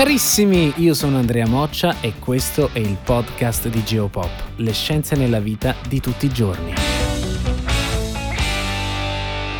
Carissimi, io sono Andrea Moccia e questo è il podcast di Geopop, le scienze nella vita di tutti i giorni.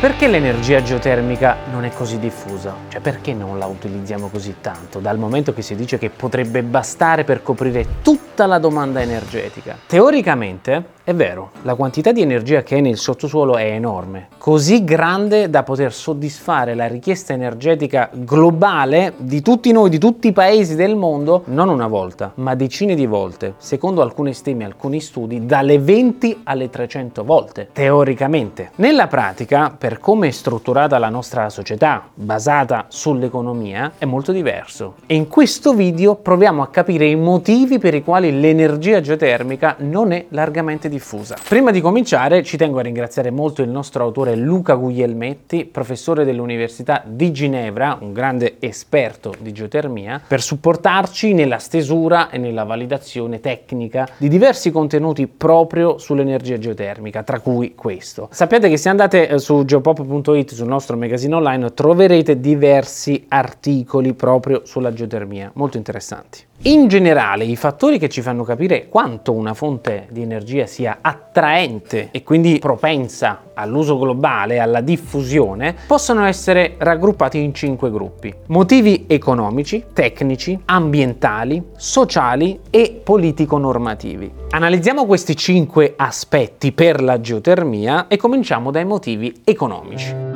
Perché l'energia geotermica non è così diffusa? Cioè perché non la utilizziamo così tanto? Dal momento che si dice che potrebbe bastare per coprire tutta la domanda energetica. Teoricamente è vero, la quantità di energia che è nel sottosuolo è enorme, così grande da poter soddisfare la richiesta energetica globale di tutti noi, di tutti i paesi del mondo, non una volta, ma decine di volte, secondo alcune stime, alcuni studi, dalle 20 alle 300 volte, teoricamente. Nella pratica, per come è strutturata la nostra società, basata sull'economia, è molto diverso. E in questo video proviamo a capire i motivi per i quali l'energia geotermica non è largamente diffusa. Prima di cominciare ci tengo a ringraziare molto il nostro autore Luca Guglielmetti, professore dell'Università di Ginevra, un grande esperto di geotermia, per supportarci nella stesura e nella validazione tecnica di diversi contenuti proprio sull'energia geotermica, tra cui questo. Sappiate che se andate eh, su geopop.it, sul nostro magazine online, troverete diversi articoli proprio sulla geotermia, molto interessanti. In generale, i fattori che ci fanno capire quanto una fonte di energia sia attraente e quindi propensa all'uso globale, alla diffusione, possono essere raggruppati in cinque gruppi. Motivi economici, tecnici, ambientali, sociali e politico-normativi. Analizziamo questi cinque aspetti per la geotermia e cominciamo dai motivi economici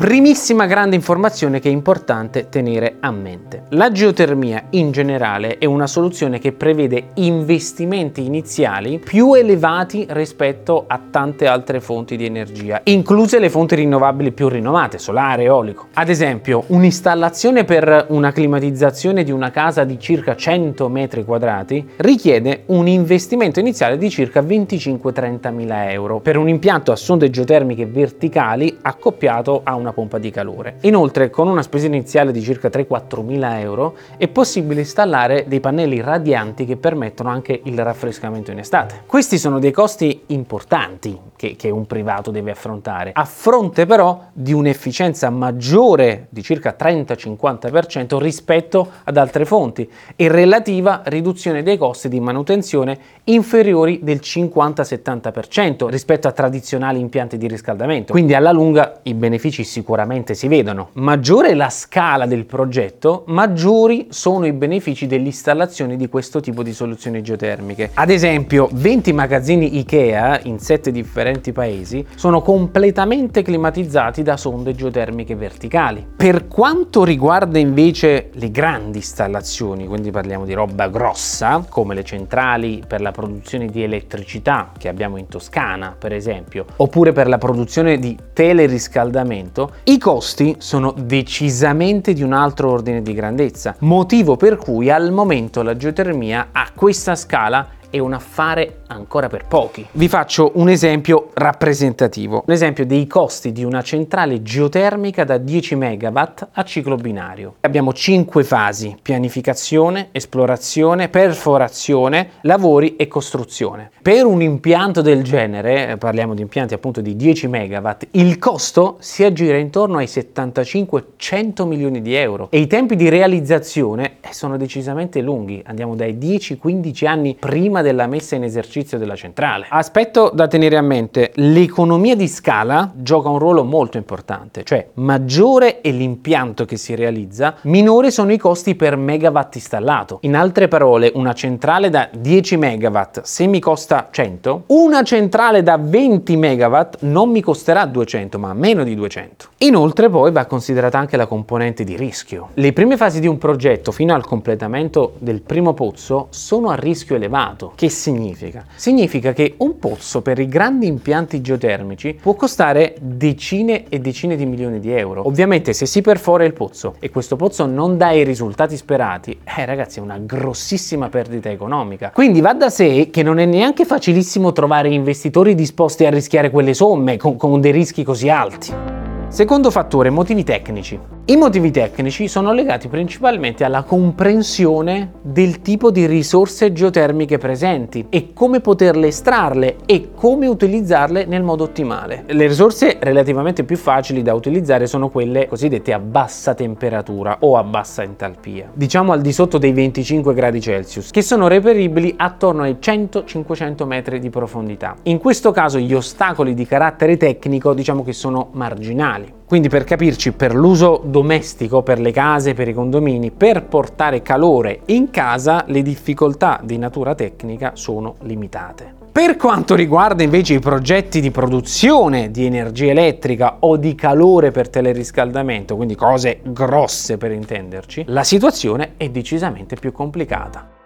primissima grande informazione che è importante tenere a mente. La geotermia in generale è una soluzione che prevede investimenti iniziali più elevati rispetto a tante altre fonti di energia, incluse le fonti rinnovabili più rinnovate, solare, eolico. Ad esempio, un'installazione per una climatizzazione di una casa di circa 100 metri quadrati richiede un investimento iniziale di circa 25-30 mila euro per un impianto a sonde geotermiche verticali accoppiato a una una pompa di calore. Inoltre, con una spesa iniziale di circa 3-4 mila euro, è possibile installare dei pannelli radianti che permettono anche il raffrescamento in estate. Questi sono dei costi importanti che, che un privato deve affrontare, a fronte però di un'efficienza maggiore di circa 30-50% rispetto ad altre fonti e relativa riduzione dei costi di manutenzione inferiori del 50-70% rispetto a tradizionali impianti di riscaldamento. Quindi alla lunga i benefici si sicuramente si vedono. Maggiore è la scala del progetto, maggiori sono i benefici dell'installazione di questo tipo di soluzioni geotermiche. Ad esempio, 20 magazzini IKEA in 7 differenti paesi sono completamente climatizzati da sonde geotermiche verticali. Per quanto riguarda invece le grandi installazioni, quindi parliamo di roba grossa, come le centrali per la produzione di elettricità che abbiamo in Toscana, per esempio, oppure per la produzione di teleriscaldamento, i costi sono decisamente di un altro ordine di grandezza, motivo per cui al momento la geotermia a questa scala è un affare ancora per pochi. Vi faccio un esempio rappresentativo, l'esempio dei costi di una centrale geotermica da 10 MW a ciclo binario. Abbiamo 5 fasi, pianificazione, esplorazione, perforazione, lavori e costruzione. Per un impianto del genere, parliamo di impianti appunto di 10 MW, il costo si aggira intorno ai 75-100 milioni di euro e i tempi di realizzazione eh, sono decisamente lunghi, andiamo dai 10-15 anni prima prima della messa in esercizio della centrale. Aspetto da tenere a mente, l'economia di scala gioca un ruolo molto importante, cioè maggiore è l'impianto che si realizza, minore sono i costi per megawatt installato. In altre parole, una centrale da 10 megawatt se mi costa 100, una centrale da 20 megawatt non mi costerà 200, ma meno di 200. Inoltre poi va considerata anche la componente di rischio. Le prime fasi di un progetto fino al completamento del primo pozzo sono a rischio elevato che significa? Significa che un pozzo per i grandi impianti geotermici può costare decine e decine di milioni di euro. Ovviamente se si perfora il pozzo e questo pozzo non dà i risultati sperati, eh ragazzi è una grossissima perdita economica. Quindi va da sé che non è neanche facilissimo trovare investitori disposti a rischiare quelle somme con, con dei rischi così alti. Secondo fattore, motivi tecnici. I motivi tecnici sono legati principalmente alla comprensione del tipo di risorse geotermiche presenti e come poterle estrarle e come utilizzarle nel modo ottimale. Le risorse relativamente più facili da utilizzare sono quelle cosiddette a bassa temperatura o a bassa entalpia, diciamo al di sotto dei 25 gradi Celsius, che sono reperibili attorno ai 100-500 metri di profondità. In questo caso gli ostacoli di carattere tecnico diciamo che sono marginali. Quindi per capirci, per l'uso domestico, per le case, per i condomini, per portare calore in casa, le difficoltà di natura tecnica sono limitate. Per quanto riguarda invece i progetti di produzione di energia elettrica o di calore per teleriscaldamento, quindi cose grosse per intenderci, la situazione è decisamente più complicata.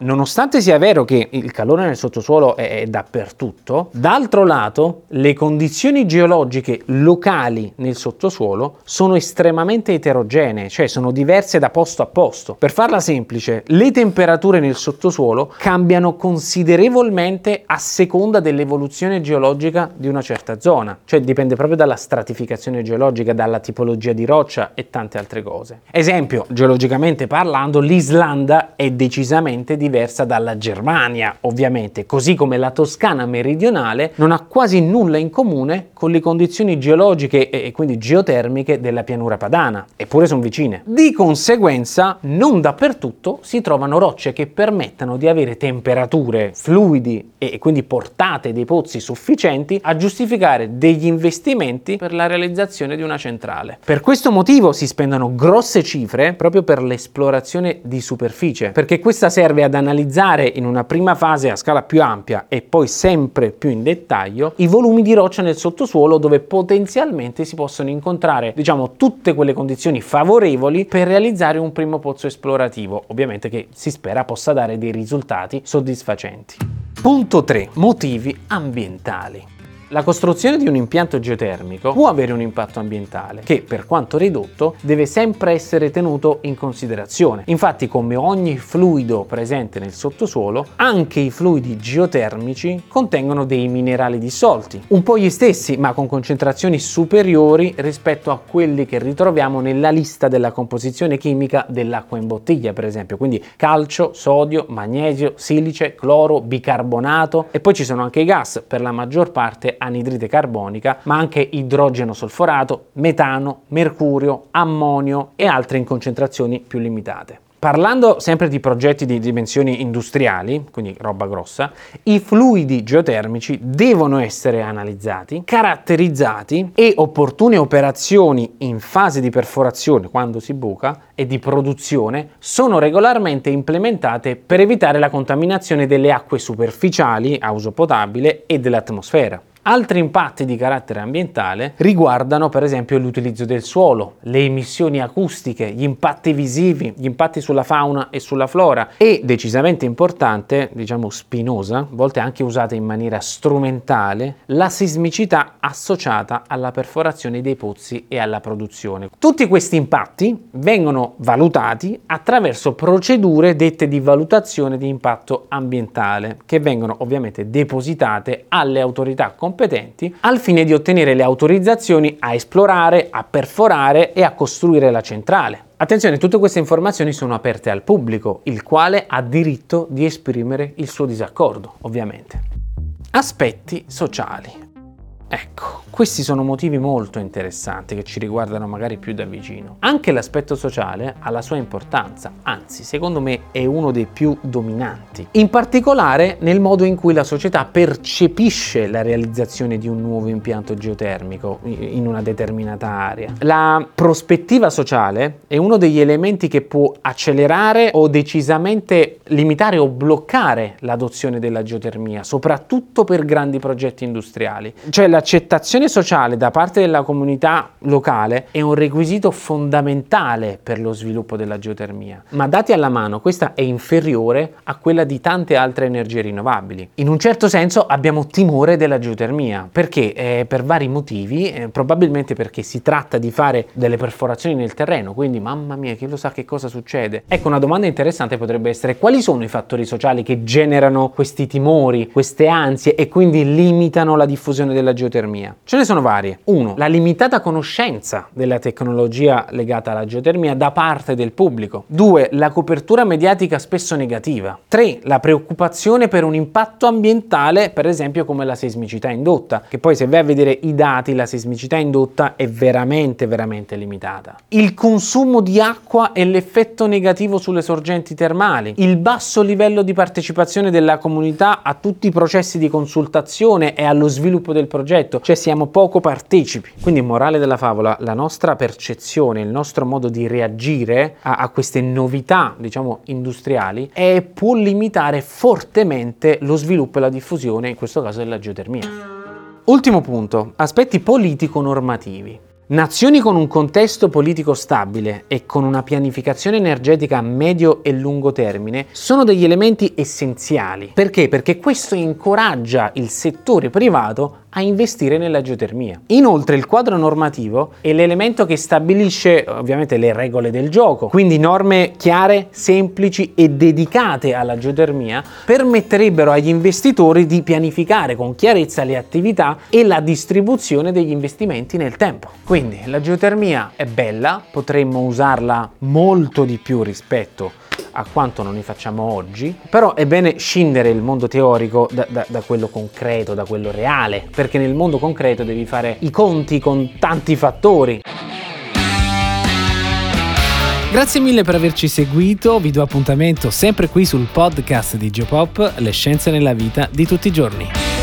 Nonostante sia vero che il calore nel sottosuolo è, dappertutto, d'altro lato le condizioni geologiche locali nel sottosuolo sono estremamente eterogenee, cioè sono diverse da posto a posto. Per farla semplice, le temperature nel sottosuolo cambiano considerevolmente a seconda dell'evoluzione geologica di una certa zona, cioè dipende proprio dalla stratificazione geologica, dalla tipologia di roccia e tante altre cose. Esempio, geologicamente parlando, l'Islanda è decisamente diversa diversa dalla Germania, ovviamente, così come la Toscana meridionale non ha quasi nulla in comune con le condizioni geologiche e quindi geotermiche della pianura padana, eppure sono vicine. Di conseguenza, non dappertutto si trovano rocce che permettano di avere temperature, fluidi e quindi portate dei pozzi sufficienti a giustificare degli investimenti per la realizzazione di una centrale. Per questo motivo si spendono grosse cifre proprio per l'esplorazione di superficie, perché questa serve ad analizzare in una prima fase a scala più ampia e poi sempre più in dettaglio i volumi di roccia nel sottosuolo dove potenzialmente si possono incontrare, diciamo, tutte quelle condizioni favorevoli per realizzare un primo pozzo esplorativo, ovviamente che si spera possa dare dei risultati soddisfacenti. Punto 3. Motivi ambientali. La costruzione di un impianto geotermico può avere un impatto ambientale che, per quanto ridotto, deve sempre essere tenuto in considerazione. Infatti, come ogni fluido presente nel sottosuolo, anche i fluidi geotermici contengono dei minerali dissolti, un po' gli stessi, ma con concentrazioni superiori rispetto a quelli che ritroviamo nella lista della composizione chimica dell'acqua in bottiglia, per esempio. Quindi calcio, sodio, magnesio, silice, cloro, bicarbonato e poi ci sono anche i gas, per la maggior parte anidride carbonica, ma anche idrogeno solforato, metano, mercurio, ammonio e altre in concentrazioni più limitate. Parlando sempre di progetti di dimensioni industriali, quindi roba grossa, i fluidi geotermici devono essere analizzati, caratterizzati e opportune operazioni in fase di perforazione quando si buca e di produzione sono regolarmente implementate per evitare la contaminazione delle acque superficiali a uso potabile e dell'atmosfera. Altri impatti di carattere ambientale riguardano per esempio l'utilizzo del suolo, le emissioni acustiche, gli impatti visivi, gli impatti sulla fauna e sulla flora e decisamente importante, diciamo spinosa, a volte anche usata in maniera strumentale, la sismicità associata alla perforazione dei pozzi e alla produzione. Tutti questi impatti vengono valutati attraverso procedure dette di valutazione di impatto ambientale che vengono ovviamente depositate alle autorità competenti competenti al fine di ottenere le autorizzazioni a esplorare, a perforare e a costruire la centrale. Attenzione, tutte queste informazioni sono aperte al pubblico, il quale ha diritto di esprimere il suo disaccordo, ovviamente. Aspetti sociali. Ecco, questi sono motivi molto interessanti che ci riguardano magari più da vicino. Anche l'aspetto sociale ha la sua importanza, anzi, secondo me è uno dei più dominanti. In particolare nel modo in cui la società percepisce la realizzazione di un nuovo impianto geotermico in una determinata area. La prospettiva sociale è uno degli elementi che può accelerare o decisamente limitare o bloccare l'adozione della geotermia, soprattutto per grandi progetti industriali. Cioè la l'accettazione sociale da parte della comunità locale è un requisito fondamentale per lo sviluppo della geotermia, ma dati alla mano questa è inferiore a quella di tante altre energie rinnovabili. In un certo senso abbiamo timore della geotermia, perché? Eh, per vari motivi, eh, probabilmente perché si tratta di fare delle perforazioni nel terreno, quindi mamma mia, chi lo sa che cosa succede? Ecco, una domanda interessante potrebbe essere quali sono i fattori sociali che generano questi timori, queste ansie e quindi limitano la diffusione della geotermia? Ce ne sono varie. Uno, la limitata conoscenza della tecnologia legata alla geotermia da parte del pubblico. Due, la copertura mediatica spesso negativa. Tre, la preoccupazione per un impatto ambientale, per esempio come la sismicità indotta, che poi se vai a vedere i dati, la sismicità indotta è veramente, veramente limitata. Il consumo di acqua e l'effetto negativo sulle sorgenti termali, il basso livello di partecipazione della comunità a tutti i processi di consultazione e allo sviluppo del progetto, cioè siamo poco partecipi. Quindi, morale della favola, la nostra percezione, il nostro modo di reagire a, a queste novità, diciamo, industriali, è, può limitare fortemente lo sviluppo e la diffusione, in questo caso della geotermia. Ultimo punto, aspetti politico-normativi. Nazioni con un contesto politico stabile e con una pianificazione energetica a medio e lungo termine sono degli elementi essenziali. Perché? Perché questo incoraggia il settore privato a investire nella geotermia. Inoltre il quadro normativo è l'elemento che stabilisce ovviamente le regole del gioco, quindi norme chiare, semplici e dedicate alla geotermia permetterebbero agli investitori di pianificare con chiarezza le attività e la distribuzione degli investimenti nel tempo. Quindi la geotermia è bella, potremmo usarla molto di più rispetto a quanto non ne facciamo oggi, però è bene scindere il mondo teorico da, da, da, quello concreto, da quello reale, perché nel mondo concreto devi fare i conti con tanti fattori. Grazie mille per averci seguito, vi do appuntamento sempre qui sul podcast di Geopop, le scienze nella vita di tutti i giorni.